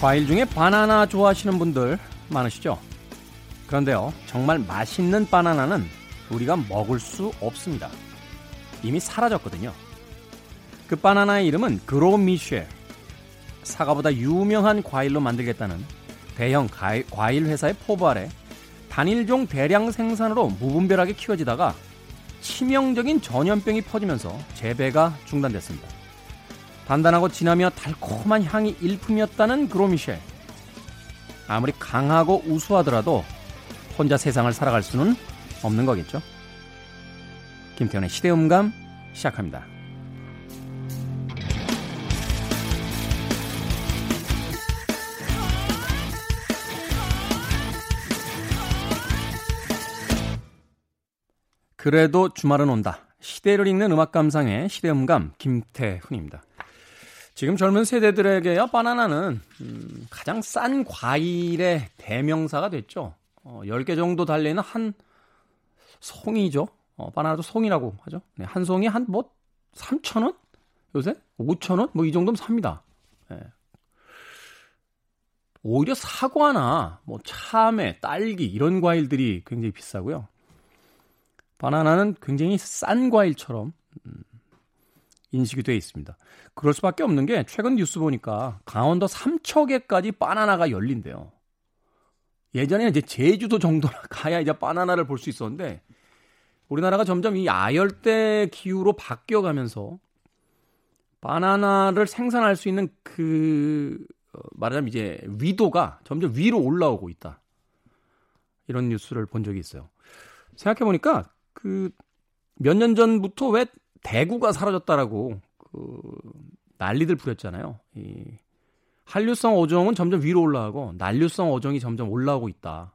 과일 중에 바나나 좋아하시는 분들 많으시죠? 그런데요, 정말 맛있는 바나나는 우리가 먹을 수 없습니다. 이미 사라졌거든요. 그 바나나의 이름은 그로미쉐. 사과보다 유명한 과일로 만들겠다는 대형 과일 회사의 포부 아래 단일종 대량 생산으로 무분별하게 키워지다가 치명적인 전염병이 퍼지면서 재배가 중단됐습니다. 단단하고 진하며 달콤한 향이 일품이었다는 그로미셸. 아무리 강하고 우수하더라도 혼자 세상을 살아갈 수는 없는 거겠죠. 김태현의 시대음감 시작합니다. 그래도 주말은 온다. 시대를 읽는 음악 감상의 시대음감 김태훈입니다. 지금 젊은 세대들에게요, 바나나는 음, 가장 싼 과일의 대명사가 됐죠. 어, 10개 정도 달리는 한 송이죠. 어, 바나나도 송이라고 하죠. 네, 한 송이 한 뭐 3,000원? 요새? 5,000원? 뭐 이 정도면 삽니다. 네. 오히려 사과나 뭐 참외, 딸기 이런 과일들이 굉장히 비싸고요. 바나나는 굉장히 싼 과일처럼 음, 인식이 되어 있습니다. 그럴 수밖에 없는 게 최근 뉴스 보니까 강원도 삼척에까지 바나나가 열린대요. 예전에는 이제 제주도 정도나 가야 이제 바나나를 볼 수 있었는데 우리나라가 점점 이 아열대 기후로 바뀌어 가면서 바나나를 생산할 수 있는 그 어, 말하자면 이제 위도가 점점 위로 올라오고 있다. 이런 뉴스를 본 적이 있어요. 생각해 보니까 그 몇 년 전부터 왜 대구가 사라졌다라고 그 난리들 부렸잖아요. 이 한류성 어종은 점점 위로 올라가고 난류성 어종이 점점 올라오고 있다.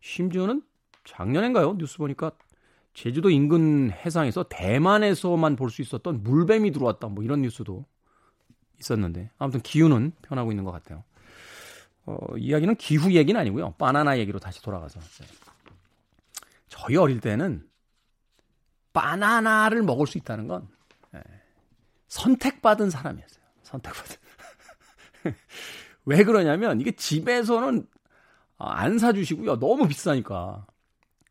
심지어는 작년인가요? 뉴스 보니까 제주도 인근 해상에서 대만에서만 볼 수 있었던 물뱀이 들어왔다. 뭐 이런 뉴스도 있었는데 아무튼 기후는 변하고 있는 것 같아요. 어, 이야기는 기후 얘기는 아니고요. 바나나 얘기로 다시 돌아가서 네. 저희 어릴 때는 바나나를 먹을 수 있다는 건 예, 선택받은 사람이었어요. 선택받은. 왜 그러냐면 이게 집에서는 안 사주시고요. 너무 비싸니까.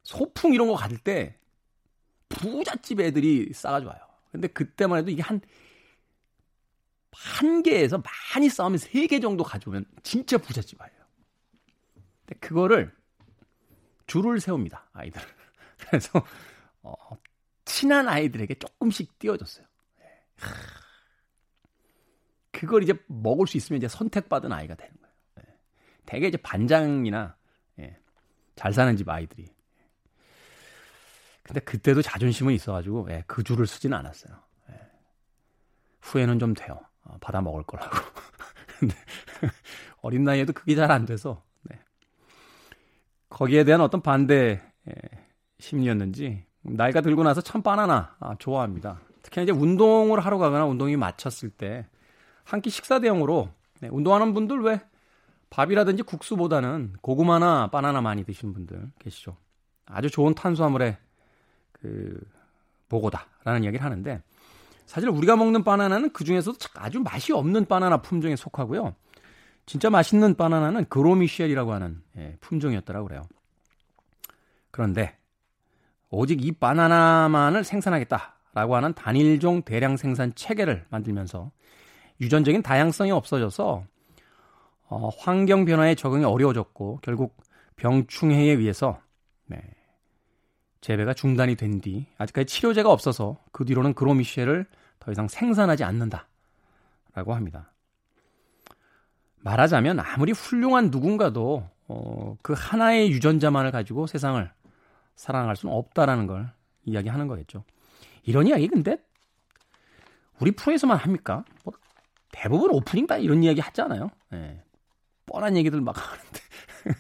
소풍 이런 거 갈 때 부잣집 애들이 싸가지고 와요. 근데 그때만 해도 이게 한, 한 개에서 많이 싸우면 세 개 정도 가져오면 진짜 부잣집. 근데 그거를 줄을 세웁니다. 아이들. 그래서, 어, 친한 아이들에게 조금씩 띄워줬어요. 네. 그걸 이제 먹을 수 있으면 이제 선택받은 아이가 되는 거예요. 네. 대개 이제 반장이나 예, 잘 사는 집 아이들이. 근데 그때도 자존심은 있어가지고 예, 그 줄을 쓰지는 않았어요. 예. 후회는 좀 돼요. 어, 받아 먹을 거라고. 근데 어린 나이에도 그게 잘 안 돼서 네. 거기에 대한 어떤 반대 예, 심리였는지 나이가 들고 나서 참 바나나 아, 좋아합니다. 특히 이제 운동을 하러 가거나 운동이 마쳤을 때 한 끼 식사 대용으로 네, 운동하는 분들 왜 밥이라든지 국수보다는 고구마나 바나나 많이 드시는 분들 계시죠. 아주 좋은 탄수화물의 그 보고다라는 이야기를 하는데 사실 우리가 먹는 바나나는 그 중에서도 아주 맛이 없는 바나나 품종에 속하고요. 진짜 맛있는 바나나는 그로미셸이라고 하는 예, 품종이었더라고 그래요. 그런데 오직 이 바나나만을 생산하겠다라고 하는 단일종 대량 생산 체계를 만들면서 유전적인 다양성이 없어져서 어, 환경 변화에 적응이 어려워졌고 결국 병충해에 의해서 네, 재배가 중단이 된 뒤 아직까지 치료제가 없어서 그 뒤로는 그로미쉐를 더 이상 생산하지 않는다라고 합니다. 말하자면 아무리 훌륭한 누군가도 어, 그 하나의 유전자만을 가지고 세상을 사랑할 수는 없다라는 걸 이야기하는 거겠죠. 이런 이야기 근데 우리 프로에서만 합니까? 뭐 대부분 오프닝 다 이런 이야기 하잖아요. 네. 뻔한 얘기들 막 하는데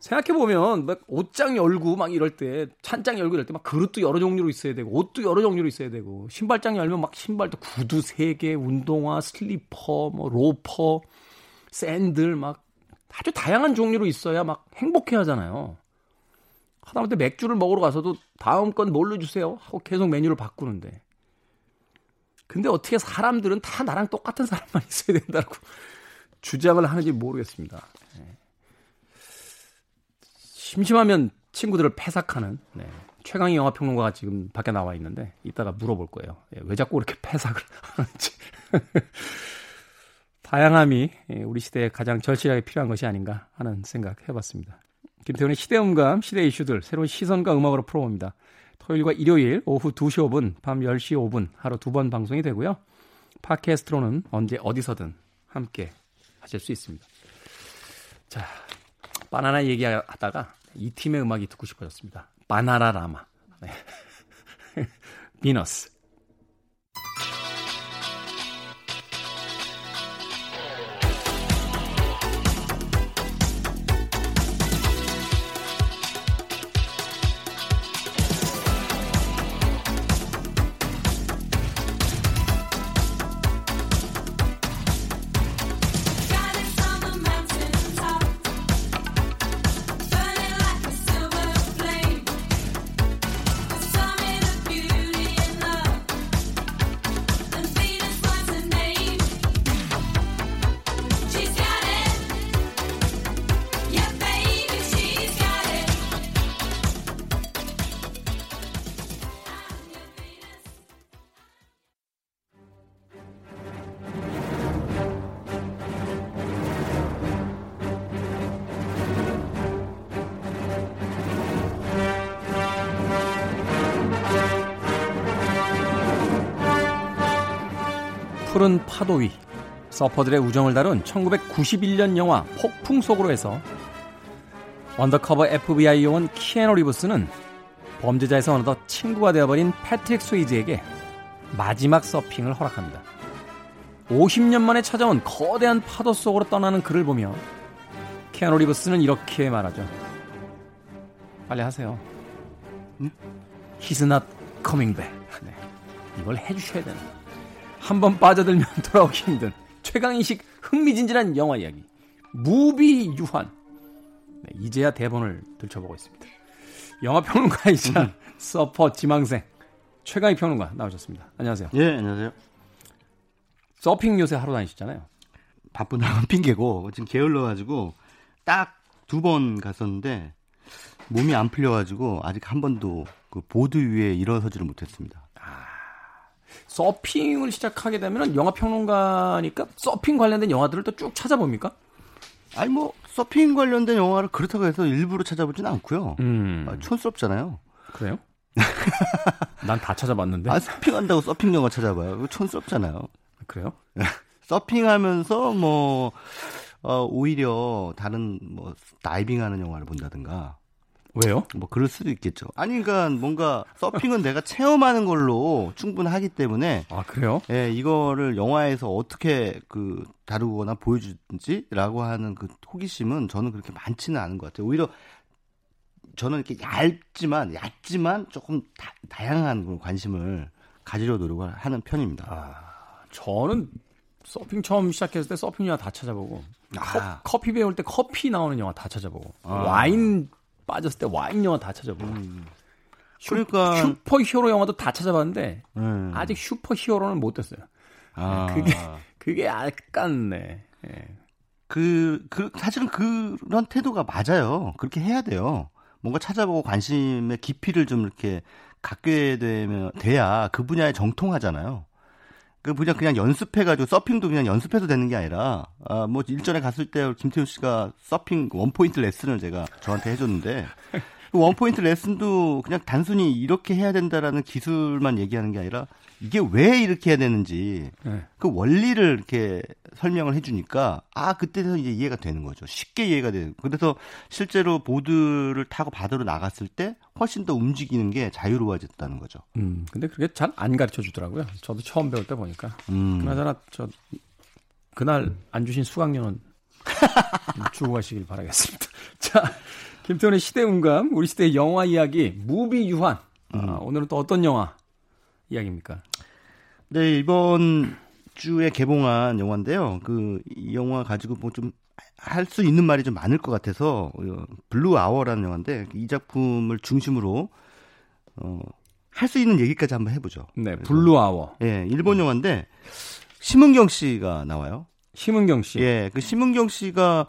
생각해보면 막 옷장 열고 막 이럴 때 찬장 열고 이럴 때 막 그릇도 여러 종류로 있어야 되고 옷도 여러 종류로 있어야 되고 신발장 열면 막 신발도 구두 3개 운동화 슬리퍼 뭐 로퍼 샌들 막 아주 다양한 종류로 있어야 막 행복해 하잖아요 하다못해 맥주를 먹으러 가서도 다음 건 뭘로 주세요 하고 계속 메뉴를 바꾸는데 근데 어떻게 사람들은 다 나랑 똑같은 사람만 있어야 된다고 주장을 하는지 모르겠습니다. 네. 심심하면 친구들을 패삭하는 네. 최강희 영화평론가가 지금 밖에 나와 있는데 이따가 물어볼 거예요. 예, 왜 자꾸 이렇게 패삭을 하는지. 다양함이 예, 우리 시대에 가장 절실하게 필요한 것이 아닌가 하는 생각 해봤습니다. 김태훈의 시대음감, 시대 이슈들, 새로운 시선과 음악으로 풀어봅니다. 토요일과 일요일 오후 2시 5분, 밤 10시 5분 하루 두 번 방송이 되고요. 팟캐스트로는 언제 어디서든 함께 하실 수 있습니다. 자, 바나나 얘기하다가 이 팀의 음악이 듣고 싶어졌습니다. 바나라 라마. 네. 비너스. 푸른 파도 위 서퍼들의 우정을 다룬 1991년 영화 폭풍 속으로에서 undercover FBI 요원 키아누 리브스는 범죄자에서 어느덧 친구가 되어버린 패트릭 스웨이지에게 마지막 서핑을 허락합니다. 50년 만에 찾아온 거대한 파도 속으로 떠나는 그를 보며 키아누 리브스는 이렇게 말하죠. 빨리 하세요. 응? He's not coming back. 네. 이걸 해주셔야 되는. 한 번 빠져들면 돌아오기 힘든 최강인식 흥미진진한 영화 이야기 무비 유한 네, 이제야 대본을 들춰보고 있습니다. 영화평론가이자 음. 서퍼 지망생 최강희 평론가 나오셨습니다. 안녕하세요. 예, 안녕하세요. 서핑 요새 하러 다니시잖아요. 바쁘다는 핑계고 지금 게을러가지고 딱 두 번 갔었는데 몸이 안 풀려가지고 아직 한 번도 그 보드 위에 일어서지를 못했습니다. 서핑을 시작하게 되면 영화 평론가니까 서핑 관련된 영화들을 또 쭉 찾아봅니까? 아니 뭐 서핑 관련된 영화를 그렇다고 해서 일부러 찾아보지는 않고요. 음. 아, 촌스럽잖아요. 그래요? 난 다 찾아봤는데. 아, 서핑한다고 서핑 영화 찾아봐요. 촌스럽잖아요. 그래요? 서핑하면서 뭐 어, 오히려 다른 뭐 다이빙하는 영화를 본다든가 왜요? 뭐 그럴 수도 있겠죠. 아니 그러니까 뭔가 서핑은 내가 체험하는 걸로 충분하기 때문에 아 그래요? 예, 이거를 영화에서 어떻게 그 다루거나 보여주든지라고 하는 그 호기심은 저는 그렇게 많지는 않은 것 같아요. 오히려 저는 이렇게 얇지만 얕지만 조금 다, 양한 관심을 가지려 노력을 하는 편입니다. 아, 저는 서핑 처음 시작했을 때 서핑 영화 다 찾아보고 아. 커피 배울 때 커피 나오는 영화 다 찾아보고 아. 와인 빠졌을 때 와인 영화 다 찾아보고. 음. 그러니까 슈퍼 히어로 영화도 다 찾아봤는데 음. 아직 슈퍼 히어로는 못 됐어요. 아. 그게 그게 약간 네. 예. 그, 그, 사실은 그런 태도가 맞아요. 그렇게 해야 돼요. 뭔가 찾아보고 관심의 깊이를 좀 이렇게 갖게 되면, 돼야 그 분야에 정통하잖아요. 그 그냥 그냥 연습해가지고 서핑도 그냥 연습해도 되는 게 아니라 아 뭐 일전에 갔을 때 김태훈 씨가 서핑 원 포인트 레슨을 제가 저한테 해줬는데 그 원 포인트 레슨도 그냥 단순히 이렇게 해야 된다라는 기술만 얘기하는 게 아니라 이게 왜 이렇게 해야 되는지 네. 그 원리를 이렇게 설명을 해주니까 아 그때서 이제 이해가 되는 거죠. 쉽게 이해가 되는. 그래서 실제로 보드를 타고 바다로 나갔을 때 훨씬 더 움직이는 게 자유로워졌다는 거죠. 음, 근데 그게 잘 안 가르쳐 주더라고요. 저도 처음 배울 때 보니까. 음. 그나저나 저 그날 안 주신 수강료는 주고 가시길 바라겠습니다. 자, 김태훈의 시대음감, 우리 시대의 영화 이야기, 무비 유한. 아, 음. 아, 오늘은 또 어떤 영화 이야기입니까? 네, 이번 주에 개봉한 영화인데요. 그, 이 영화 가지고 뭐 좀 할 수 있는 말이 좀 많을 것 같아서, 어, 블루 아워라는 영화인데, 이 작품을 중심으로, 어, 할 수 있는 얘기까지 한번 해보죠. 네, 블루 아워. 예, 네, 일본 영화인데, 심은경 씨가 나와요. 심은경 씨. 예, 그 심은경 씨가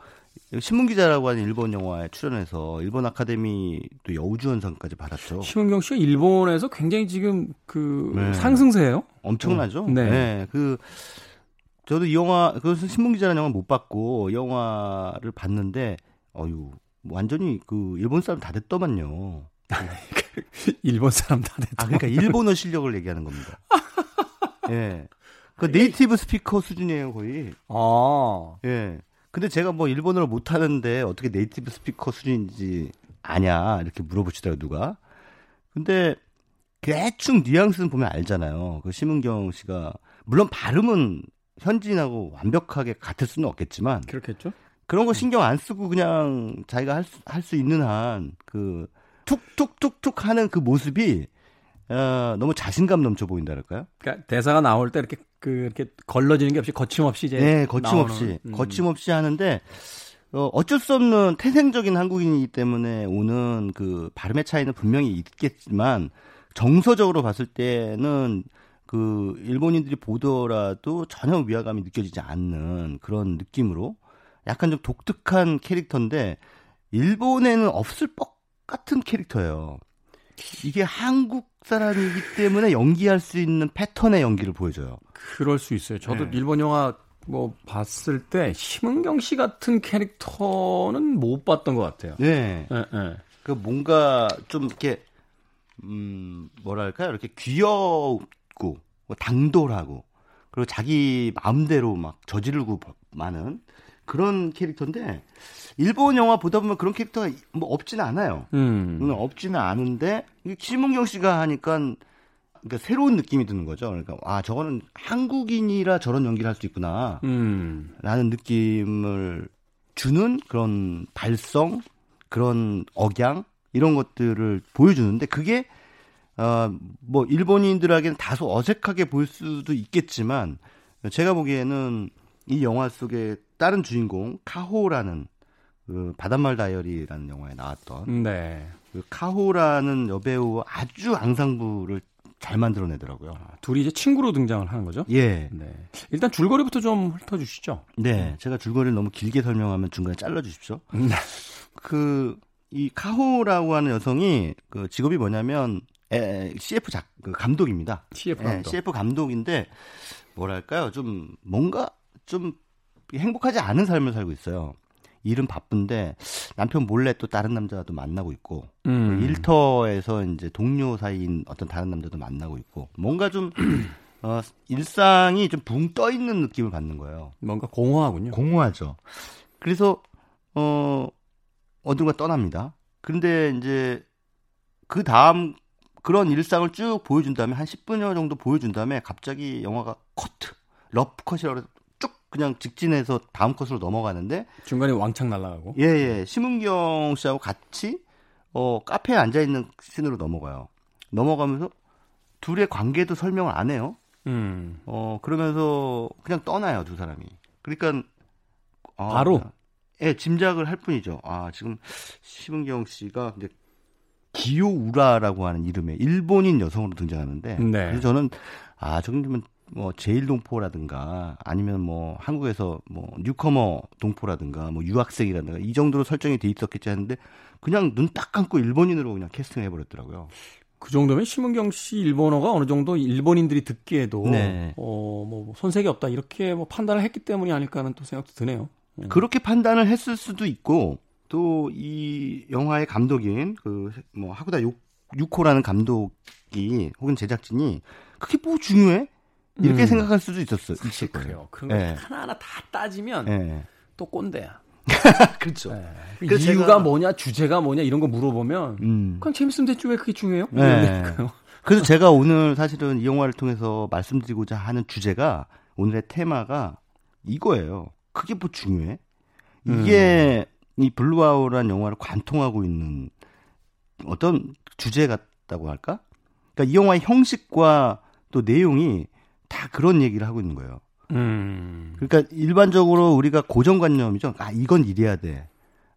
신문 기자라고 하는 일본 영화에 출연해서 일본 아카데미 또 여우주연상까지 받았죠. 심은경 씨가 일본에서 굉장히 지금 그 네. 상승세예요. 엄청나죠. 어, 네. 네. 그 저도 이 영화 그것은 신문 기자라는 영화 못 봤고 영화를 봤는데 어유 완전히 그 일본 사람 다 됐더만요. 일본 사람 다 됐다. 아 그러니까 일본어 실력을 얘기하는 겁니다. 예. 그 native speaker 수준이에요 거의. 아. 예. 근데 제가 뭐 일본어를 못 하는데 어떻게 native speaker 수준인지 아냐 이렇게 물어보시더라고 누가. 근데 대충 뉘앙스는 보면 알잖아요. 그 심은경 씨가 물론 발음은 현지인하고 완벽하게 같을 수는 없겠지만 그렇겠죠? 그런 거 신경 안 쓰고 그냥 자기가 할수 할 수 있는 한 그 툭툭툭툭 하는 그 모습이 어, 너무 자신감 넘쳐 보인다랄까요? 그러니까 대사가 나올 때 이렇게 그 이렇게 걸러지는 게 없이 거침없이 이제 네, 거침없이 나오는, 음. 거침없이 하는데 어, 어쩔 수 없는 태생적인 한국인이기 때문에 오는 그 발음의 차이는 분명히 있겠지만 정서적으로 봤을 때는 그 일본인들이 보더라도 전혀 위화감이 느껴지지 않는 그런 느낌으로 약간 좀 독특한 캐릭터인데 일본에는 없을 법 같은 캐릭터예요. 이게 한국 사람이기 때문에 연기할 수 있는 패턴의 연기를 보여줘요. 그럴 수 있어요. 저도 네. 일본 영화 뭐 봤을 때 심은경 씨 같은 캐릭터는 못 봤던 것 같아요. 네. 예, 예. 그 뭔가 좀 이렇게 음 뭐랄까요 이렇게 귀엽고 뭐 당돌하고 그리고 자기 마음대로 막 저지르고 많은 그런 캐릭터인데 일본 영화 보다 보면 그런 캐릭터가 뭐 없지는 않아요. 음. 음, 없지는 않은데 이 심은경 씨가 하니까 그러니까 새로운 느낌이 드는 거죠. 그러니까 아 저거는 한국인이라 저런 연기를 할 수 있구나. 음. 라는 느낌을 주는 그런 발성, 그런 억양 이런 것들을 보여주는데 그게 어뭐 일본인들에게는 다소 어색하게 보일 수도 있겠지만 제가 보기에는 이 영화 속에 다른 주인공 카호라는 그 바닷말 다이어리라는 영화에 나왔던 네. 그 카호라는 여배우 아주 앙상블을 잘 만들어내더라고요. 둘이 이제 친구로 등장을 하는 거죠? 예. 네. 일단 줄거리부터 좀 훑어주시죠. 네, 제가 줄거리를 너무 길게 설명하면 중간에 잘라주십시오. 네. 그, 이 카호라고 하는 여성이 그 직업이 뭐냐면 에, CF 작, 그 감독입니다. CF 예, 감독. CF 감독인데 뭐랄까요, 좀 뭔가 좀 행복하지 않은 삶을 살고 있어요. 일은 바쁜데 남편 몰래 또 다른 남자도 만나고 있고 음. 일터에서 이제 동료 사이인 어떤 다른 남자도 만나고 있고 뭔가 좀 어, 일상이 좀 붕 떠 있는 느낌을 받는 거예요. 뭔가 공허하군요. 공허하죠. 그래서 어 어딘가 떠납니다. 그런데 이제 그 다음 그런 일상을 쭉 보여준 다음에 한 10분여 정도 보여준 다음에 갑자기 영화가 커트, 러프 컷이라고 해서 쭉 그냥 직진해서 다음 컷으로 넘어가는데 중간에 왕창 날아가고. 예, 예. 심은경 씨하고 같이 어 카페에 앉아 있는 씬으로 넘어가요. 넘어가면서 둘의 관계도 설명을 안 해요. 음. 어 그러면서 그냥 떠나요 두 사람이. 그러니까 아, 바로? 예 짐작을 할 뿐이죠. 아 지금 심은경 씨가 이제 기요우라라고 하는 이름의 일본인 여성으로 등장하는데 네. 그래서 저는 아 저기면 뭐 제일 동포라든가 아니면 뭐 한국에서 뭐 뉴커머 동포라든가 뭐 유학생이라든가 이 정도로 설정이 돼 있었겠지 하는데 그냥 눈 딱 감고 일본인으로 그냥 캐스팅해 버렸더라고요. 그 정도면 심은경 씨 일본어가 어느 정도 일본인들이 듣기에도 네. 어뭐 손색이 없다 이렇게 뭐 판단을 했기 때문이 아닐까 하는 또 생각도 드네요. 음. 그렇게 판단을 했을 수도 있고 또 이 영화의 감독인 그 뭐 하구다 유, 유코라는 감독이 혹은 제작진이 그게 뭐 중요해? 이렇게 음. 생각할 수도 있었어. 사실. 그래요. 그런 거 예. 하나하나 다 따지면 예. 또 꼰대야. 그렇죠. 예. 그래서 이유가 제가- 뭐냐, 주제가 뭐냐 이런 거 물어보면 음. 그냥 재밌으면 됐지 왜 그게 중요해요? 네. 그래서 제가 오늘 사실은 이 영화를 통해서 말씀드리고자 하는 주제가 오늘의 테마가 이거예요. 그게 뭐 중요해? 이게 이 블루 아워라는 영화를 관통하고 있는 어떤 주제 같다고 할까? 그러니까 이 영화의 형식과 또 내용이 다 그런 얘기를 하고 있는 거예요. 음. 그러니까 일반적으로 우리가 고정관념이죠. 아 이건 이래야 돼.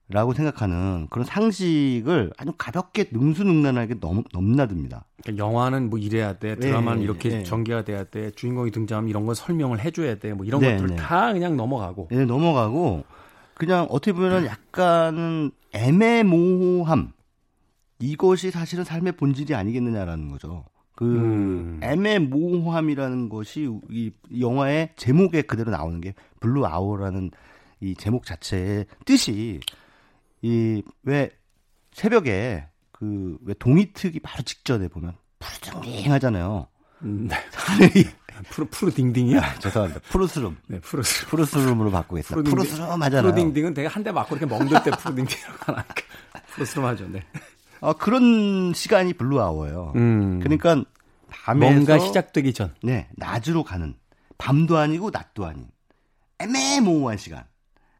라고 생각하는 그런 상식을 아주 가볍게 능수능란하게 넘, 넘나듭니다. 그러니까 영화는 뭐 이래야 돼, 드라마는 네, 이렇게 네. 전개가 돼야 돼, 주인공이 등장하면 이런 걸 설명을 해줘야 돼, 뭐 이런 네, 것들 네. 다 그냥 넘어가고. 네, 넘어가고 그냥 어떻게 보면 약간은 애매모호함 이것이 사실은 삶의 본질이 아니겠느냐라는 거죠. 그 음. 애매모호함이라는 것이 이 영화의 제목에 그대로 나오는 게 Blue Hour라는 이 제목 자체의 뜻이 이 왜 새벽에 그 왜 동이 트기 바로 직전에 보면 푸르딩하잖아요. 음, 네. 푸르 푸르 딩딩이야. 아, 죄송합니다. 푸르스름. 네, 푸르스름. 푸르스름으로 바꾸겠습니다. 푸르스름 하잖아요. 푸르딩딩은 되게 한 대 맞고 이렇게 멍들 때 푸르딩딩이라고 하니까 푸르스름 하죠. 네. 어, 그런 시간이 Blue Hour예요. 음. 그러니까 밤에 뭔가 시작되기 전. 네, 낮으로 가는 밤도 아니고 낮도 아닌 애매모호한 시간.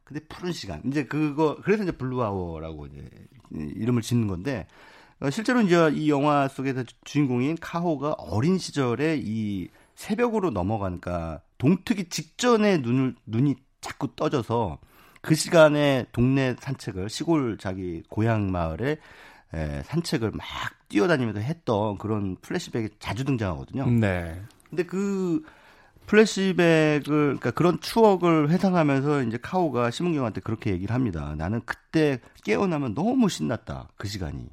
근데 푸른 시간. 이제 그거 그래서 이제 Blue Hour라고 이제 이름을 짓는 건데 어, 실제로 이제 이 영화 속에서 주인공인 카호가 어린 시절에 이 새벽으로 넘어가니까 동트기 직전에 눈을 눈이 자꾸 떠져서 그 시간에 동네 산책을 시골 자기 고향 마을에 에, 산책을 막 뛰어다니면서 했던 그런 플래시백이 자주 등장하거든요. 네. 근데 그 플래시백을 그러니까 그런 추억을 회상하면서 이제 카오가 심은경한테 그렇게 얘기를 합니다. 나는 그때 깨어나면 너무 신났다. 그 시간이.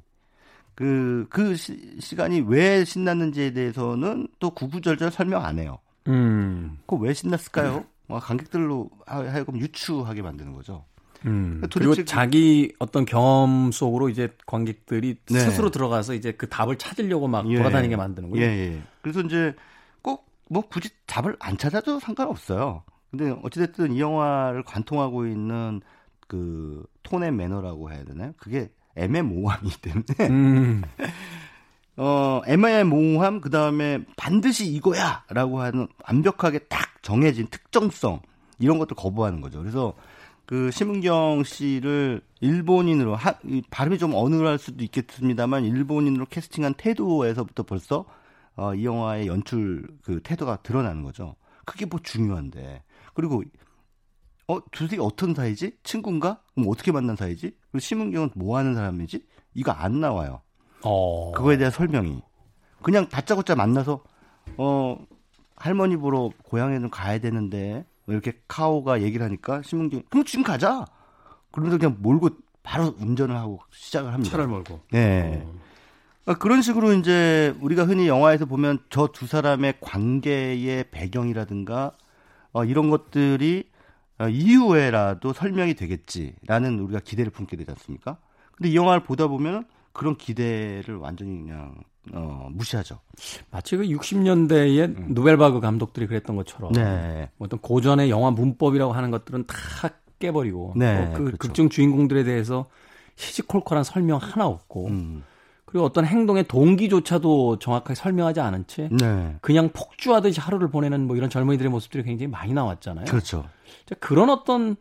그, 그 시, 시간이 왜 신났는지에 대해서는 또 구구절절 설명 안 해요. 음. 그거 왜 신났을까요? 음. 관객들로 하여금 유추하게 만드는 거죠. 음. 그러니까 그리고 자기 어떤 경험 속으로 이제 관객들이 네. 스스로 들어가서 이제 그 답을 찾으려고 막 예. 돌아다니게 만드는거예요. 예, 예. 그래서 이제 꼭 뭐 굳이 답을 안 찾아도 상관없어요. 근데 어찌됐든 이 영화를 관통하고 있는 그 톤의 매너라고 해야 되나요? 그게 애매모호함이기 때문에 음. 어 애매모호함 그 다음에 반드시 이거야 라고 하는 완벽하게 딱 정해진 특정성 이런 것들 거부하는 거죠. 그래서 그 심은경 씨를 일본인으로 하, 발음이 좀 어눌할 수도 있겠습니다만 일본인으로 캐스팅한 태도에서부터 벌써 어, 이 영화의 연출 그 태도가 드러나는 거죠. 그게 뭐 중요한데. 그리고 어 둘이 어떤 사이지? 친구인가? 그럼 어떻게 만난 사이지? 그리고 심은경은 뭐 하는 사람이지? 이거 안 나와요. 어. 그거에 대한 설명이 그냥 다짜고짜 만나서 어 할머니 보러 고향에 좀 가야 되는데 이렇게 카오가 얘기를 하니까 신문경 그럼 지금 가자. 그러면서 그냥 몰고 바로 운전을 하고 시작을 합니다. 차를 몰고. 네. 어. 그러니까 그런 식으로 이제 우리가 흔히 영화에서 보면 저 두 사람의 관계의 배경이라든가 어, 이런 것들이 어, 이후에라도 설명이 되겠지라는 우리가 기대를 품게 되지 않습니까? 근데 이 영화를 보다 보면 그런 기대를 완전히 그냥 어, 무시하죠. 마치 그 60년대에 음. 노벨바그 감독들이 그랬던 것처럼 네. 어떤 고전의 영화 문법이라고 하는 것들은 다 깨버리고 네, 그 그렇죠. 극중 주인공들에 대해서 시시콜콜한 설명 하나 없고 음. 그리고 어떤 행동의 동기조차도 정확하게 설명하지 않은 채 네. 그냥 폭주하듯이 하루를 보내는 뭐 이런 젊은이들의 모습들이 굉장히 많이 나왔잖아요. 그렇죠. 그런 어떤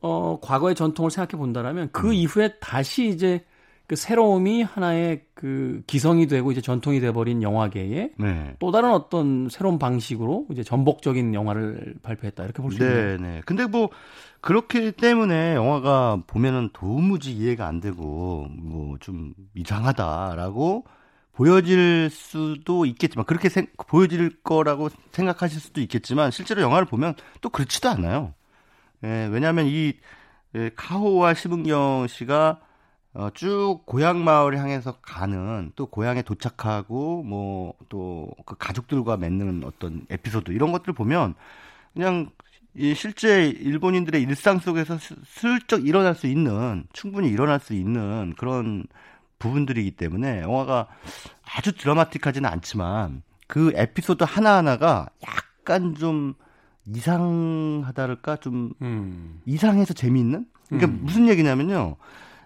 어 과거의 전통을 생각해 본다라면 그 음. 이후에 다시 이제 그 새로움이 하나의 그 기성이 되고 이제 전통이 돼버린 영화계에 네. 또 다른 어떤 새로운 방식으로 이제 전복적인 영화를 발표했다 이렇게 볼 수 있네요. 네. 근데 뭐 그렇기 때문에 영화가 보면은 도무지 이해가 안 되고 뭐 좀 이상하다라고 보여질 수도 있겠지만 그렇게 생, 보여질 거라고 생각하실 수도 있겠지만 실제로 영화를 보면 또 그렇지도 않아요. 예, 왜냐하면 이 예, 카호와 심은경 씨가 어, 쭉 고향 마을을 향해서 가는 또 고향에 도착하고 뭐 또 그 가족들과 맺는 어떤 에피소드 이런 것들을 보면 그냥 이 실제 일본인들의 일상 속에서 슬쩍 일어날 수 있는 충분히 일어날 수 있는 그런 부분들이기 때문에 영화가 아주 드라마틱하지는 않지만 그 에피소드 하나하나가 약간 좀 이상하다랄까 좀 음. 이상해서 재미있는 그러니까 음. 무슨 얘기냐면요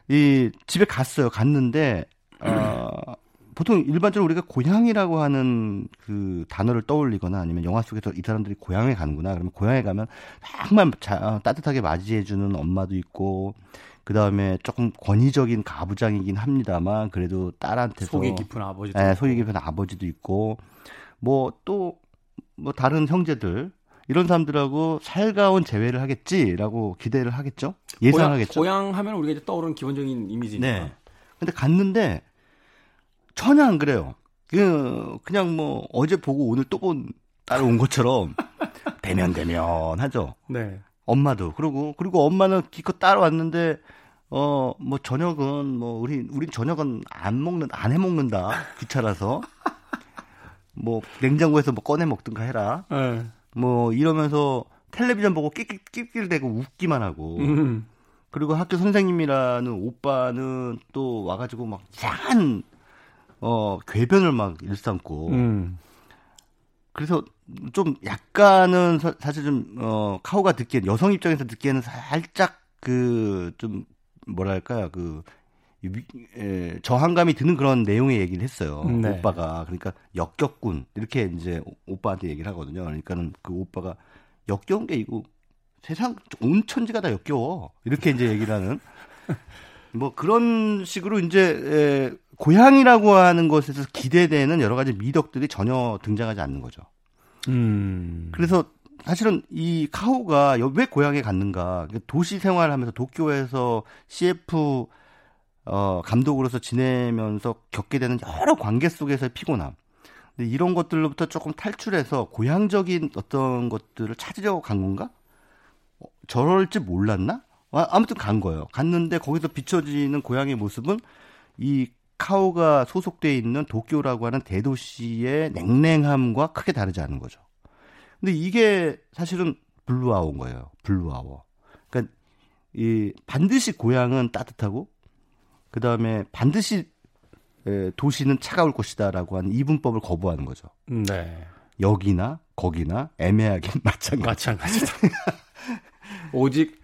이 집에 갔어요. 갔는데 어 보통 일반적으로 우리가 고향이라고 하는 그 단어를 떠올리거나 아니면 영화 속에서 이 사람들이 고향에 가는구나. 그러면 고향에 가면 정말 자, 어, 따뜻하게 맞이해주는 엄마도 있고, 그 다음에 조금 권위적인 가부장이긴 합니다만, 그래도 딸한테서. 속이 깊은 아버지도 네, 속이 깊은 아버지도 있고, 뭐 또, 뭐 다른 형제들, 이런 사람들하고 살가운 재회를 하겠지라고 기대를 하겠죠. 예상하겠죠. 고향, 고향 하면 우리가 이제 떠오르는 기본적인 이미지니까. 네. 근데 갔는데 전혀 안 그래요. 그 그냥 뭐 어제 보고 오늘 또본딸온 것처럼 대면 대면 하죠. 네. 엄마도 그러고 그리고 엄마는 기껏 따라왔는데 어 뭐 저녁은 뭐 우리 우린 저녁은 안 먹는 안 해 먹는다 귀찮아서 뭐 냉장고에서 뭐 꺼내 먹든가 해라. 네. 뭐 이러면서 텔레비전 보고 낄낄낄낄대고 웃기만 하고. 음. 그리고 학교 선생님이라는 오빠는 또 와가지고 막 이상한 어 궤변을 막 일삼고. 음. 그래서 좀 약간은 사, 실 좀 어, 카오가 듣기엔 여성 입장에서 듣기에는 살짝 그 좀 뭐랄까요 그 에, 저항감이 드는 그런 내용의 얘기를 했어요. 네. 오빠가 그러니까 역겹군 이렇게 이제 오빠한테 얘기를 하거든요. 그러니까는 그 오빠가 역겨운 게 이거 세상 온 천지가 다 역겨워 이렇게 이제 얘기를 하는 뭐 그런 식으로 이제 에, 고향이라고 하는 것에서 기대되는 여러 가지 미덕들이 전혀 등장하지 않는 거죠. 음. 그래서 사실은 이 카오가 왜 고향에 갔는가? 도시 생활하면서 도쿄에서 CF 어, 감독으로서 지내면서 겪게 되는 여러 관계 속에서의 피곤함. 근데 이런 것들로부터 조금 탈출해서 고향적인 어떤 것들을 찾으려고 간 건가? 어, 저럴지 몰랐나? 아, 아무튼 간 거예요. 갔는데 거기서 비춰지는 고향의 모습은 이 카호가 소속돼 있는 도쿄라고 하는 대도시의 냉랭함과 크게 다르지 않은 거죠. 근데 이게 사실은 Blue Hour인 거예요. Blue Hour. 그러니까 이 반드시 고향은 따뜻하고 그 다음에 반드시 도시는 차가울 것이다라고 하는 이분법을 거부하는 거죠. 네. 여기나 거기나 애매하긴 마찬가지. 마찬가지다. 오직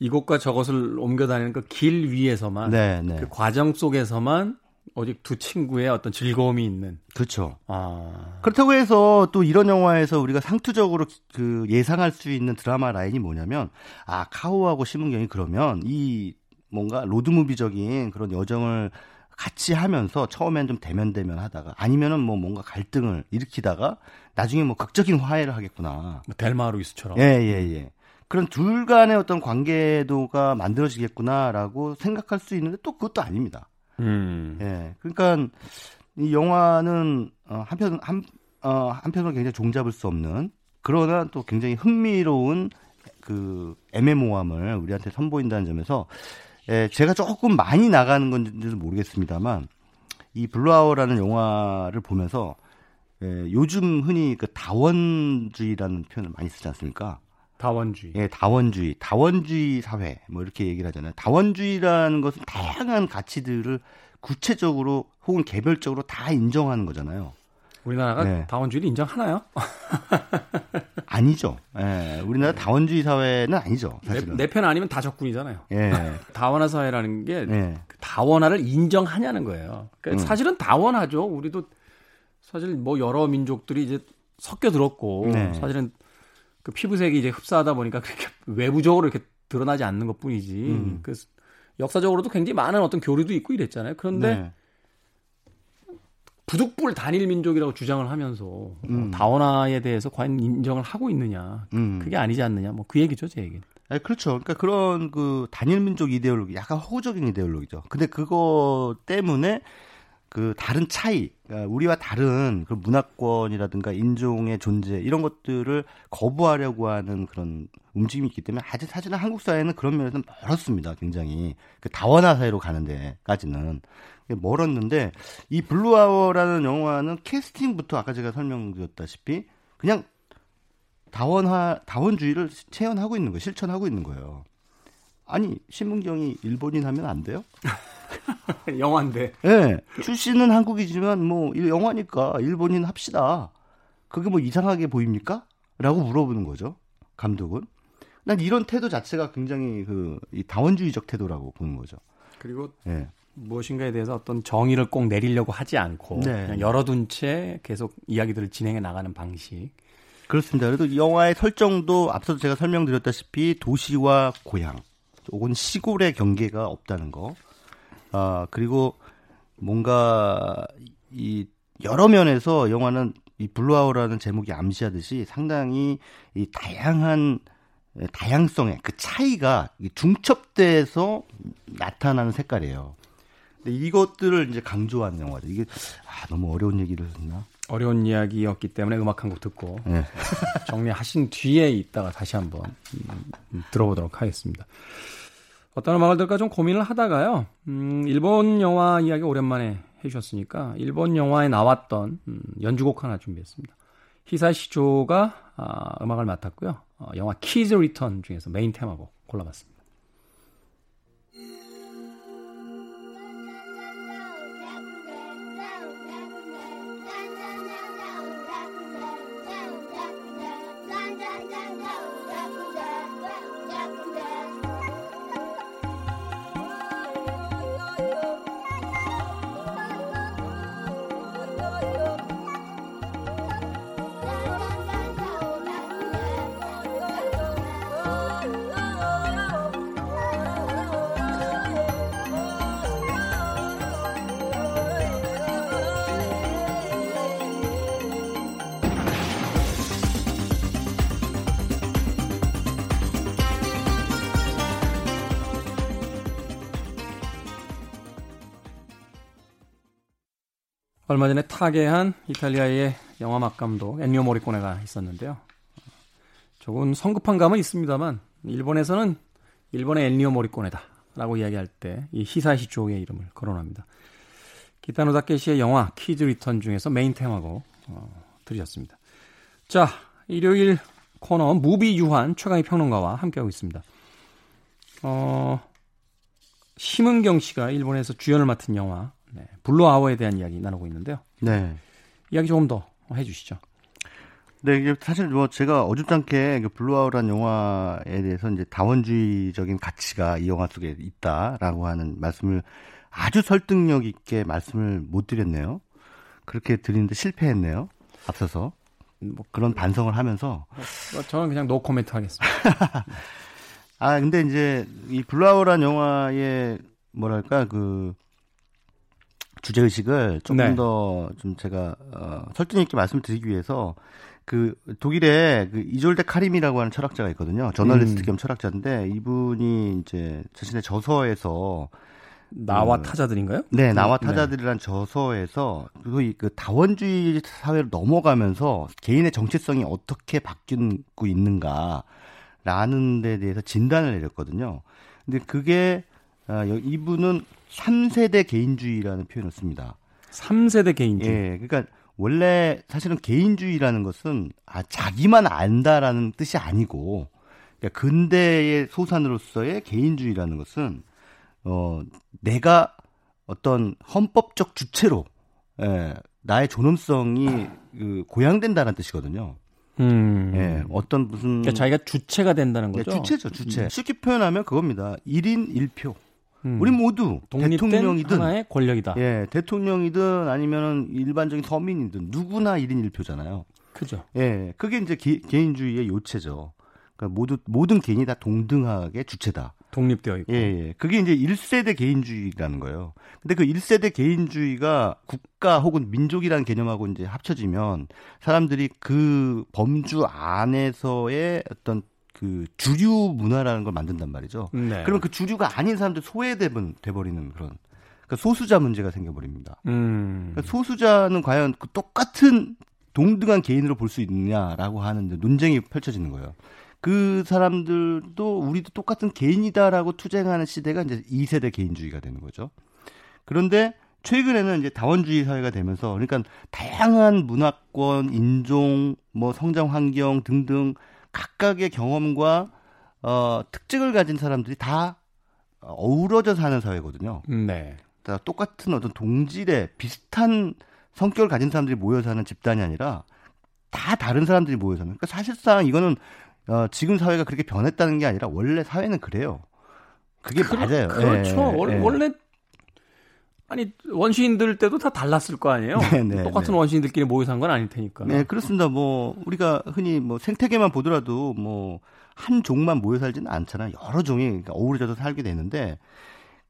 이곳과 저곳을 옮겨 다니는 그 길 위에서만 네, 네. 그 과정 속에서만 오직 두 친구의 어떤 즐거움이 있는. 그렇죠. 아. 그렇다고 해서 또 이런 영화에서 우리가 상투적으로 그 예상할 수 있는 드라마 라인이 뭐냐면 아 카오하고 심은경이 그러면 이 뭔가 로드무비적인 그런 여정을 같이 하면서 처음엔 좀 대면대면 하다가 아니면은 뭐 뭔가 갈등을 일으키다가 나중에 뭐 극적인 화해를 하겠구나. 뭐 델마루이스처럼. 예, 예, 예. 그런 둘 간의 어떤 관계도가 만들어지겠구나라고 생각할 수 있는데 또 그것도 아닙니다. 음. 예. 그러니까 이 영화는 어, 한편 한 어, 한편으로 굉장히 종잡을 수 없는 그러나 또 굉장히 흥미로운 그 애매모함을 우리한테 선보인다는 점에서 예, 제가 조금 많이 나가는 건지도 모르겠습니다만 이 Blue Hour라는 영화를 보면서 예, 요즘 흔히 그 다원주의라는 표현을 많이 쓰지 않습니까? 다원주의. 예, 다원주의. 다원주의 사회. 뭐 이렇게 얘기를 하잖아요. 다원주의라는 것은 다양한 가치들을 구체적으로 혹은 개별적으로 다 인정하는 거잖아요. 우리나라가 네. 다원주의를 인정하나요? 아니죠. 예. 우리나라 다원주의 사회는 아니죠. 내편 아니면 다 적군이잖아요. 예. 다원화 사회라는 게 예. 다원화를 인정하냐는 거예요. 그러니까 음. 사실은 다원하죠. 우리도 사실 뭐 여러 민족들이 이제 섞여 들었고 네. 사실은 그 피부색이 이제 흡사하다 보니까 그렇게 외부적으로 이렇게 드러나지 않는 것 뿐이지. 음. 그 역사적으로도 굉장히 많은 어떤 교류도 있고 이랬잖아요. 그런데 네. 부득불 단일 민족이라고 주장을 하면서 뭐 음. 다원화에 대해서 과연 인정을 하고 있느냐. 음. 그게 아니지 않느냐. 뭐 그 얘기죠, 제 얘기는. 네, 그렇죠. 그러니까 그런 그 단일 민족 이데올로기, 약간 허구적인 이데올로기죠. 근데 그거 때문에 그 다른 차이, 그러니까 우리와 다른 그 문화권이라든가 인종의 존재 이런 것들을 거부하려고 하는 그런 움직임이 있기 때문에 아직 사실은 한국 사회는 그런 면에서는 멀었습니다. 굉장히 그 다원화 사회로 가는 데까지는 멀었는데 이 Blue Hour라는 영화는 캐스팅부터 아까 제가 설명드렸다시피 그냥 다원화 다원주의를 체현하고 있는 거예요. 실천하고 있는 거예요. 아니 심은경이 일본인 하면 안 돼요? 영화인데. 예. 네, 출신은 한국이지만 뭐 영화니까 일본인 합시다. 그게 뭐 이상하게 보입니까? 라고 물어보는 거죠. 감독은. 난 이런 태도 자체가 굉장히 그이 다원주의적 태도라고 보는 거죠. 그리고 네. 무엇인가에 대해서 어떤 정의를 꼭 내리려고 하지 않고 네. 그냥 열어둔 채 계속 이야기들을 진행해 나가는 방식. 그렇습니다. 그래도 영화의 설정도 앞서도 제가 설명드렸다시피 도시와 고향 혹은 시골의 경계가 없다는 거. 아, 그리고 뭔가 이 여러 면에서 영화는 이 Blue Hour라는 제목이 암시하듯이 상당히 이 다양한 다양성의 그 차이가 중첩돼서 나타나는 색깔이에요. 근데 이것들을 이제 강조한 영화죠. 이게 아, 너무 어려운 얘기를 했나? 어려운 이야기였기 때문에 음악 한 곡 듣고 네. 정리하신 뒤에 있다가 다시 한번 음, 들어보도록 하겠습니다. 어떤 음악을 들까 좀 고민을 하다가요. 음, 일본 영화 이야기 오랜만에 해주셨으니까 일본 영화에 나왔던 음, 연주곡 하나 준비했습니다. 히사이시 조가 아, 음악을 맡았고요. 어, 영화 Kids Return 중에서 메인 테마곡 골라봤습니다. 얼마 전에 타계한 이탈리아의 영화 음악감독 엔니오 모리코네가 있었는데요. 조금 성급한 감은 있습니다만 일본에서는 일본의 엔니오 모리코네다라고 이야기할 때 이 히사이시 조의 이름을 거론합니다. 기타노 다케시의 영화 Kids Return 중에서 메인 테마곡 어, 들으셨습니다. 자, 일요일 코너 무비 유한 최광희 평론가와 함께하고 있습니다. 어, 심은경 씨가 일본에서 주연을 맡은 영화 네, Blue Hour에 대한 이야기 나누고 있는데요. 네. 이야기 조금 더 해주시죠. 네, 이게 사실 뭐 제가 어줍잖게 그 Blue Hour란 영화에 대해서 이제 다원주의적인 가치가 이 영화 속에 있다라고 하는 말씀을 아주 설득력 있게 말씀을 못 드렸네요. 그렇게 드리는데 실패했네요. 앞서서 뭐 그런 반성을 하면서 뭐 저는 그냥 노 코멘트 하겠습니다. 아 근데 이제 이 Blue Hour란 영화의 뭐랄까 그 주제 의식을 조금 네. 더좀 제가 어, 설득 있게 말씀드리기 위해서 그 독일의 그 이졸데 카림이라고 하는 철학자가 있거든요. 저널리스트 음. 겸 철학자인데 이분이 이제 자신의 저서에서 나와 그, 타자들인가요? 네, 나와 네. 타자들이란 네. 저서에서 그, 그 다원주의 사회로 넘어가면서 개인의 정체성이 어떻게 바뀌고 있는가라는 데 대해서 진단을 내렸거든요. 근데 그게 아, 이분은 3세대 개인주의라는 표현을 씁니다. 3세대 개인주의. 예. 그러니까 원래 사실은 개인주의라는 것은 아 자기만 안다라는 뜻이 아니고 그러니까 근대의 소산으로서의 개인주의라는 것은 어 내가 어떤 헌법적 주체로 예, 나의 존엄성이 그 고양된다는 뜻이거든요. 음. 예, 어떤 무슨 그러니까 자기가 주체가 된다는 예, 거죠. 예, 주체죠, 주체. 음. 쉽게 표현하면 그겁니다. 1인 1표. 음. 우리 모두 대통령이든 하나의 권력이다. 예, 대통령이든 아니면은 일반적인 서민이든 누구나 1인 1표잖아요. 그죠. 예, 그게 이제 기, 개인주의의 요체죠. 그러니까 모두 모든 개인이 다 동등하게 주체다. 독립되어 있고. 예, 예. 그게 이제 1세대 개인주의라는 거예요. 근데 그 1세대 개인주의가 국가 혹은 민족이라는 개념하고 이제 합쳐지면 사람들이 그 범주 안에서의 어떤 그 주류 문화라는 걸 만든단 말이죠. 네. 그러면 그 주류가 아닌 사람들 소외돼 버리는 그런 그러니까 소수자 문제가 생겨버립니다. 음. 그러니까 소수자는 과연 그 똑같은 동등한 개인으로 볼 수 있느냐라고 하는 논쟁이 펼쳐지는 거예요. 그 사람들도 우리도 똑같은 개인이다라고 투쟁하는 시대가 이제 2세대 개인주의가 되는 거죠. 그런데 최근에는 이제 다원주의 사회가 되면서 그러니까 다양한 문화권, 인종, 뭐 성장 환경 등등 각각의 경험과 어, 특징을 가진 사람들이 다 어우러져 사는 사회거든요. 네. 다 똑같은 어떤 동질의 비슷한 성격을 가진 사람들이 모여 사는 집단이 아니라 다 다른 사람들이 모여 사는. 그러니까 사실상 이거는 어, 지금 사회가 그렇게 변했다는 게 아니라 원래 사회는 그래요. 그게 그, 맞아요. 그렇죠. 예, 원래, 예. 아니 원시인들 때도 다 달랐을 거 아니에요. 네, 네, 똑같은 네. 원시인들끼리 모여 산건 아닐 테니까. 네, 그렇습니다. 뭐 우리가 흔히 뭐 생태계만 보더라도 뭐 한 종만 모여 살지는 않잖아요. 여러 종이 그러니까 어우러져서 살게 되는데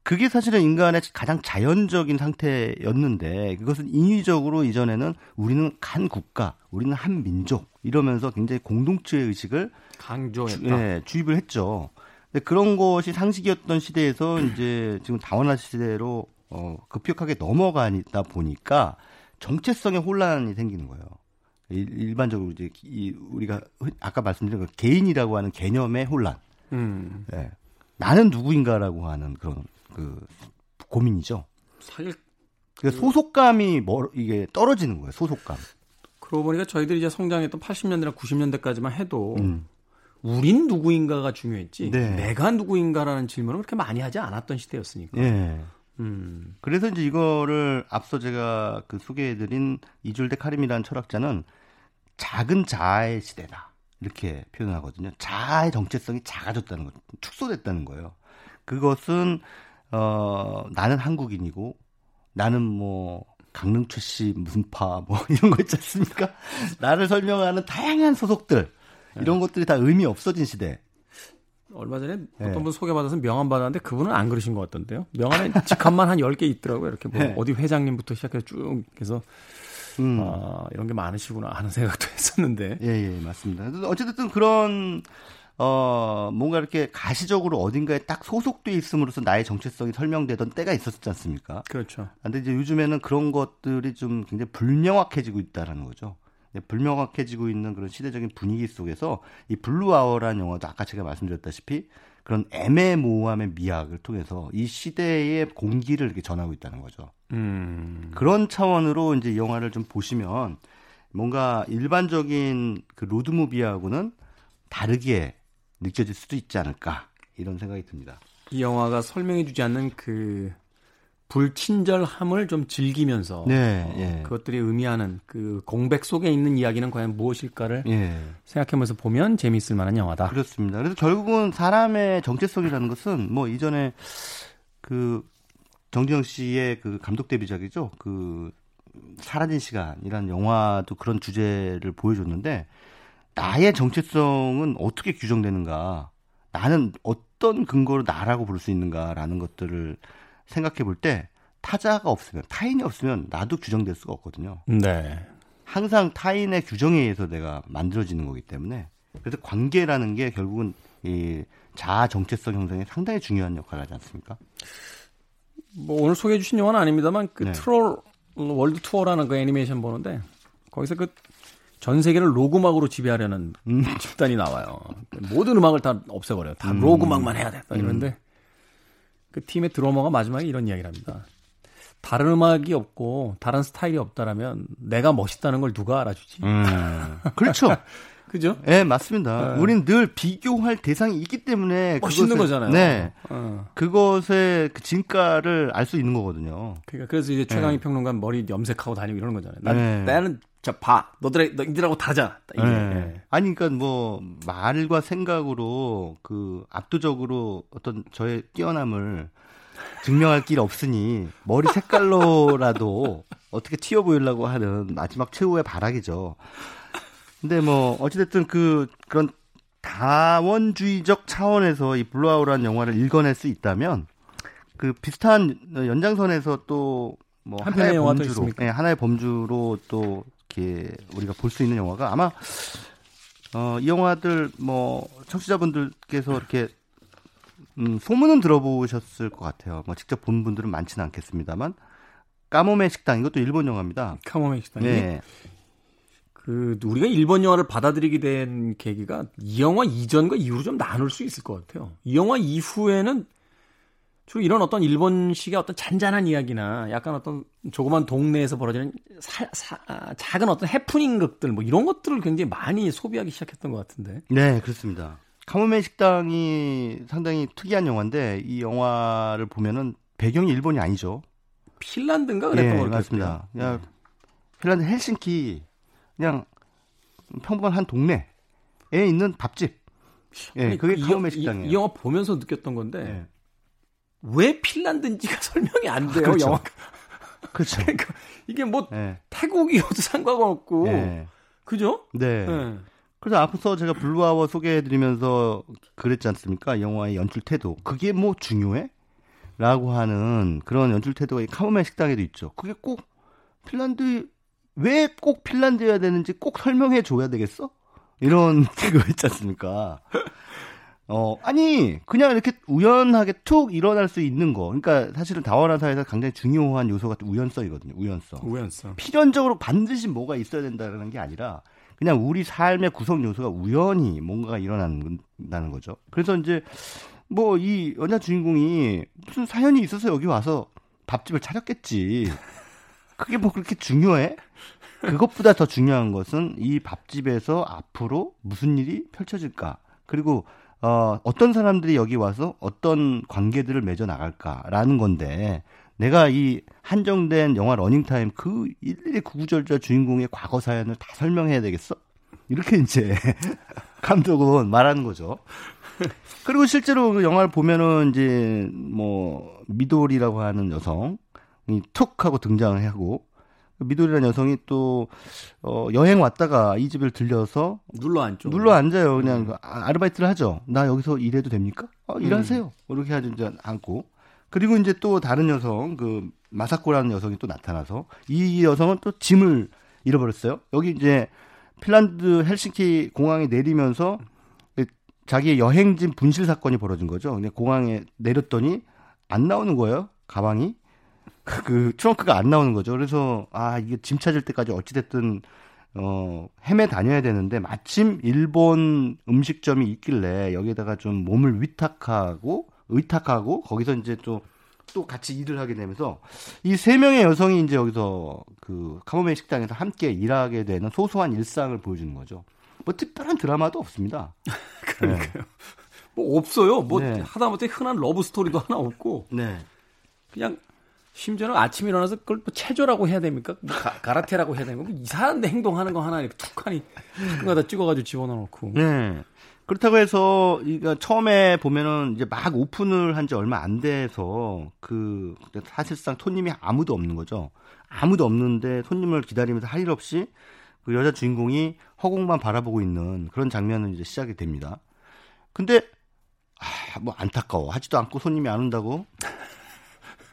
그게 사실은 인간의 가장 자연적인 상태였는데 그것은 인위적으로 이전에는 우리는 한 국가, 우리는 한 민족 이러면서 굉장히 공동체 의식을 강조했다. 주, 예, 주입을 했죠. 근데 그런 것이 상식이었던 시대에서 이제 지금 다원화 시대로 어, 급격하게 넘어가다 보니까 정체성의 혼란이 생기는 거예요. 일반적으로 이제 이 우리가 아까 말씀드린 그 개인이라고 하는 개념의 혼란. 음. 네. 나는 누구인가라고 하는 그런 그 고민이죠. 사실 그 소속감이 뭐 이게 떨어지는 거예요. 소속감. 그러고 보니까 저희들이 이제 성장했던 80년대나 90년대까지만 해도 음. 우린 누구인가가 중요했지 네. 내가 누구인가라는 질문을 그렇게 많이 하지 않았던 시대였으니까. 네. 음. 그래서 이제 이거를 앞서 제가 그 소개해드린 이줄데 카림이라는 철학자는 작은 자아의 시대다. 이렇게 표현하거든요. 자아의 정체성이 작아졌다는 거, 축소됐다는 거예요. 그것은 어 나는 한국인이고 나는 뭐 강릉 최씨 무슨 파뭐 이런 거 있지 않습니까? 나를 설명하는 다양한 소속들 이런 네. 것들이 다 의미 없어진 시대. 얼마 전에 어떤 네. 분 소개받아서 명함 받았는데 그분은 안 그러신 것 같던데요. 명함에 직함만 한 10개 있더라고요. 이렇게 뭐 네. 어디 회장님부터 시작해서 쭉 해서 음. 아, 이런 게 많으시구나 하는 생각도 했었는데. 예, 예, 맞습니다. 어쨌든 그런 어, 뭔가 이렇게 가시적으로 어딘가에 딱 소속돼 있음으로써 나의 정체성이 설명되던 때가 있었지 않습니까? 그렇죠. 근데 이제 요즘에는 그런 것들이 좀 굉장히 불명확해지고 있다라는 거죠. 네, 불명확해지고 있는 그런 시대적인 분위기 속에서 이 Blue Hour라는 영화도 아까 제가 말씀드렸다시피 그런 애매모호함의 미학을 통해서 이 시대의 공기를 이렇게 전하고 있다는 거죠. 음. 그런 차원으로 이제 이 영화를 좀 보시면 뭔가 일반적인 그 로드무비하고는 다르게 느껴질 수도 있지 않을까 이런 생각이 듭니다. 이 영화가 설명해주지 않는 그 불친절함을 좀 즐기면서 네, 어, 예. 그것들이 의미하는 그 공백 속에 있는 이야기는 과연 무엇일까를 예. 생각하면서 보면 재미있을 만한 영화다. 그렇습니다. 그래서 결국은 사람의 정체성이라는 것은 뭐 이전에 그 정지영 씨의 그 감독 데뷔작이죠. 그 사라진 시간이라는 영화도 그런 주제를 보여줬는데 나의 정체성은 어떻게 규정되는가? 나는 어떤 근거로 나라고 부를 수 있는가라는 것들을 생각해 볼 때 타자가 없으면 타인이 없으면 나도 규정될 수가 없거든요. 네. 항상 타인의 규정에 의해서 내가 만들어지는 거기 때문에 그래서 관계라는 게 결국은 이 자아 정체성 형성에 상당히 중요한 역할을 하지 않습니까? 뭐 오늘 소개해 주신 영화는 아닙니다만 그 네. Troll World Tour라는 그 애니메이션 보는데 거기서 그 전 세계를 록 음악으로 지배하려는 음. 집단이 나와요. 모든 음악을 다 없애버려요. 다 음. 록 음악만 해야 돼. 이런데 음. 그 팀의 드러머가 마지막에 이런 이야기를 합니다. 다른 음악이 없고 다른 스타일이 없다라면 내가 멋있다는 걸 누가 알아주지? 음, 그렇죠. 그죠? 네, 맞습니다. 네. 우리는 늘 비교할 대상이 있기 때문에 멋있는 그것을, 거잖아요. 네. 어. 그것의 그 진가를 알 수 있는 거거든요. 그러니까 그래서 이제 최강희 네. 평론가 머리 염색하고 다니고 이러는 거잖아요. 난, 네. 나는 자, 봐. 너들, 너희들하고 다르잖아. 이게. 네. 네. 아니, 그러니까 뭐, 말과 생각으로 그 압도적으로 어떤 저의 뛰어남을 증명할 길 없으니 머리 색깔로라도 어떻게 튀어 보이려고 하는 마지막 최후의 발악이죠. 근데 뭐, 어찌됐든 그, 그런 다원주의적 차원에서 이 Blue Hour라는 영화를 읽어낼 수 있다면 그 비슷한 연장선에서 또 뭐 하나의 범주로, 네, 하나의 범주로 또 이렇게 우리가 볼 수 있는 영화가 아마 어, 이 영화들 뭐 청취자분들께서 이렇게 음, 소문은 들어보셨을 것 같아요. 뭐 직접 본 분들은 많지는 않겠습니다만 까모메 식당 이것도 일본 영화입니다. 까모메 식당이 네. 그 우리가 일본 영화를 받아들이게 된 계기가 이 영화 이전과 이후로 좀 나눌 수 있을 것 같아요. 이 영화 이후에는 주로 이런 어떤 일본식의 어떤 잔잔한 이야기나 약간 어떤 조그만 동네에서 벌어지는 사, 사, 아, 작은 어떤 해프닝극들 뭐 이런 것들을 굉장히 많이 소비하기 시작했던 것 같은데. 네, 그렇습니다. 카모메 식당이 상당히 특이한 영화인데 이 영화를 보면은 배경이 일본이 아니죠. 핀란드인가 그랬던 네, 것 같습니다. 그냥 네. 핀란드 헬싱키 그냥 평범한 한 동네에 있는 밥집. 예, 네, 그게 카모메 식당이에요. 이, 이, 영화 보면서 느꼈던 건데 네. 왜 핀란드인지가 설명이 안 돼요, 그렇죠. 영화가. 그렇죠. 그러니까 이게 뭐 네. 태국이어도 상관없고. 네. 그죠? 네. 네. 그래서 앞서 제가 블루아워 소개해드리면서 그랬지 않습니까? 영화의 연출 태도. 그게 뭐 중요해? 라고 하는 그런 연출 태도가 이 카모메 식당에도 있죠. 그게 꼭 핀란드 왜 꼭 핀란드여야 되는지 꼭 설명해 줘야 되겠어? 이런 그거 있지 않습니까? 어, 아니, 그냥 이렇게 우연하게 툭 일어날 수 있는 거. 그러니까 사실은 다원화사에서 굉장히 중요한 요소가 우연성이거든요. 우연성. 우연성. 필연적으로 반드시 뭐가 있어야 된다는 게 아니라 그냥 우리 삶의 구성 요소가 우연히 뭔가가 일어난다는 거죠. 그래서 이제 뭐 이 여자 주인공이 무슨 사연이 있어서 여기 와서 밥집을 차렸겠지. 그게 뭐 그렇게 중요해? 그것보다 더 중요한 것은 이 밥집에서 앞으로 무슨 일이 펼쳐질까. 그리고 어, 어떤 사람들이 여기 와서 어떤 관계들을 맺어 나갈까라는 건데 내가 이 한정된 영화 러닝타임 그 일일이 구구절절 주인공의 과거 사연을 다 설명해야 되겠어? 이렇게 이제 감독은 말하는 거죠. 그리고 실제로 그 영화를 보면은 이제 뭐 미돌이라고 하는 여성이 툭 하고 등장을 하고 미돌이라는 여성이 또 어, 여행 왔다가 이 집을 들려서 눌러 앉죠. 눌러 앉아요. 그냥 음. 아르바이트를 하죠. 나 여기서 일해도 됩니까? 어, 일하세요. 음. 이렇게 하죠. 이제 앉고 그리고 이제 또 다른 여성 그 마사코라는 여성이 또 나타나서 이 여성은 또 짐을 잃어버렸어요. 여기 이제 핀란드 헬싱키 공항에 내리면서 자기의 여행짐 분실 사건이 벌어진 거죠. 근데 공항에 내렸더니 안 나오는 거예요. 가방이. 그 트렁크가 안 나오는 거죠. 그래서 아 이게 짐 찾을 때까지 어찌 됐든 어 헤매 다녀야 되는데 마침 일본 음식점이 있길래 여기에다가 좀 몸을 위탁하고 의탁하고 거기서 이제 또 또 같이 일을 하게 되면서 이 세 명의 여성이 이제 여기서 그 카모메 식당에서 함께 일하게 되는 소소한 일상을 보여주는 거죠. 뭐 특별한 드라마도 없습니다. 그러니까요. 네. 뭐 없어요. 뭐 네. 하다못해 흔한 러브 스토리도 하나 없고. 네. 그냥 심지어는 아침 에 일어나서 그걸 뭐 체조라고 해야 됩니까? 뭐 가라테라고 해야 됩니까? 뭐 이상한 행동하는 거 하나 이렇게 툭하니 가끔가다 찍어가지고 집어넣어놓고. 네. 그렇다고 해서 이가 처음에 보면은 이제 막 오픈을 한 지 얼마 안 돼서 그 사실상 손님이 아무도 없는 거죠. 아무도 없는데 손님을 기다리면서 할 일 없이 그 여자 주인공이 허공만 바라보고 있는 그런 장면은 이제 시작이 됩니다. 근데 아, 뭐 안타까워 하지도 않고 손님이 안 온다고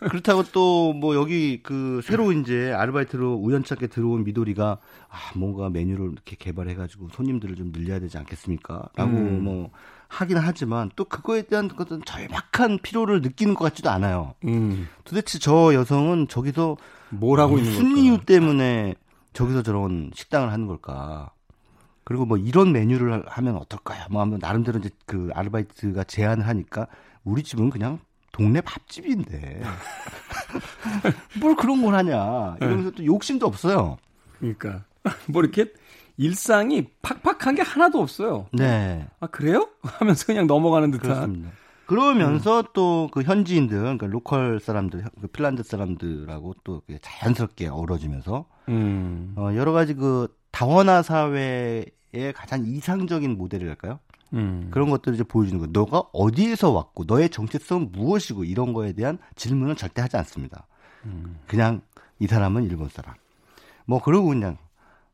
그렇다고 또 뭐 여기 그 새로 이제 아르바이트로 우연찮게 들어온 미도리가 아 뭔가 메뉴를 이렇게 개발해가지고 손님들을 좀 늘려야 되지 않겠습니까? 라고 음. 뭐 하긴 하지만 또 그거에 대한 어떤 절박한 필요를 느끼는 것 같지도 않아요. 음. 도대체 저 여성은 저기서 뭘 하고 있는 무슨 이유 때문에 저기서 저런 식당을 하는 걸까? 그리고 뭐 이런 메뉴를 하면 어떨까요? 뭐 하면 나름대로 이제 그 아르바이트가 제안을 하니까 우리 집은 그냥 동네 밥집인데 뭘 그런 걸 하냐 이러면서 또 욕심도 없어요. 그러니까 뭐 이렇게 일상이 팍팍한 게 하나도 없어요. 네. 아 그래요? 하면서 그냥 넘어가는 듯한. 그렇습니다. 그러면서 음. 또그 현지인들, 그러니까 로컬 사람들, 그 핀란드 사람들하고 또 자연스럽게 어우러지면서 음. 어, 여러 가지 그 다원화 사회의 가장 이상적인 모델이랄까요? 음. 그런 것들을 이제 보여주는 거예요. 너가 어디에서 왔고 너의 정체성은 무엇이고 이런 거에 대한 질문은 절대 하지 않습니다. 음. 그냥 이 사람은 일본 사람. 뭐 그러고 그냥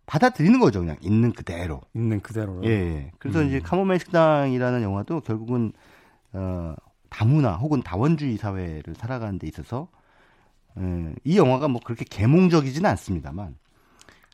받아들이는 거죠. 그냥 있는 그대로. 있는 그대로. 예. 예. 그래서 음. 이제 카모메 식당이라는 영화도 결국은 어 다문화 혹은 다원주의 사회를 살아가는 데 있어서 예, 이 영화가 뭐 그렇게 계몽적이지는 않습니다만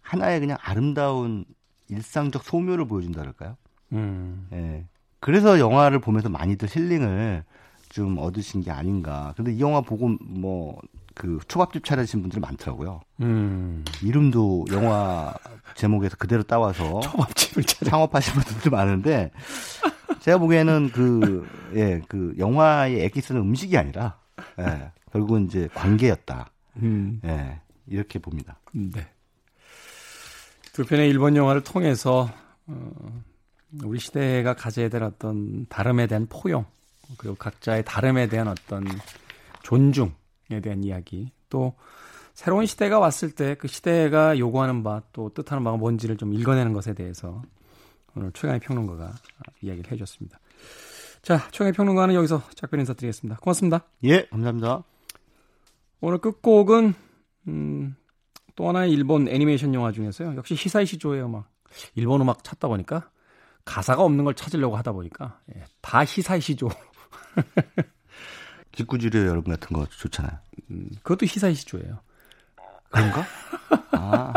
하나의 그냥 아름다운 일상적 소묘를 보여준다 그럴까요? 음. 예. 그래서 영화를 보면서 많이들 힐링을 좀 얻으신 게 아닌가. 근데 이 영화 보고 뭐 그 초밥집 차려신 분들 많더라고요. 음. 이름도 영화 제목에서 그대로 따와서 초밥집을 차려. 창업하신 분들도 많은데 제가 보기에는 그 예, 그 영화의 엑기스는 음식이 아니라 예, 결국은 이제 관계였다. 음. 예, 이렇게 봅니다. 네. 두 편의 일본 영화를 통해서 어, 우리 시대가 가져야 될 어떤 다름에 대한 포용, 그리고 각자의 다름에 대한 어떤 존중에 대한 이야기, 또 새로운 시대가 왔을 때 그 시대가 요구하는 바, 또 뜻하는 바가 뭔지를 좀 읽어내는 것에 대해서 오늘 최강의 평론가가 이야기를 해줬습니다. 자, 최강의 평론가는 여기서 작별 인사드리겠습니다. 고맙습니다. 예, 감사합니다. 오늘 끝곡은 음, 또 하나의 일본 애니메이션 영화 중에서요. 역시 히사이 시조예요. 막 일본 음악 찾다 보니까 가사가 없는 걸 찾으려고 하다 보니까 예, 다 히사이시죠. 직구지려 여러분 같은 거 좋잖아요. 음, 그것도 희사이시조예요. 그런가? 아.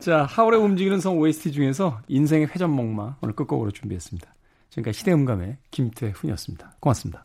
자, 하울의 움직이는 성 OST 중에서 인생의 회전목마 오늘 끝곡으로 준비했습니다. 지금까지 시대음감의 김태훈이었습니다. 고맙습니다.